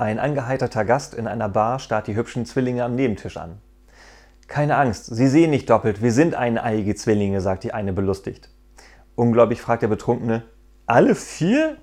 Ein angeheiterter Gast in einer Bar starrt die hübschen Zwillinge am Nebentisch an. Keine Angst, Sie sehen nicht doppelt, wir sind eineiige Zwillinge, sagt die eine belustigt. Ungläubig fragt der Betrunkene, alle vier?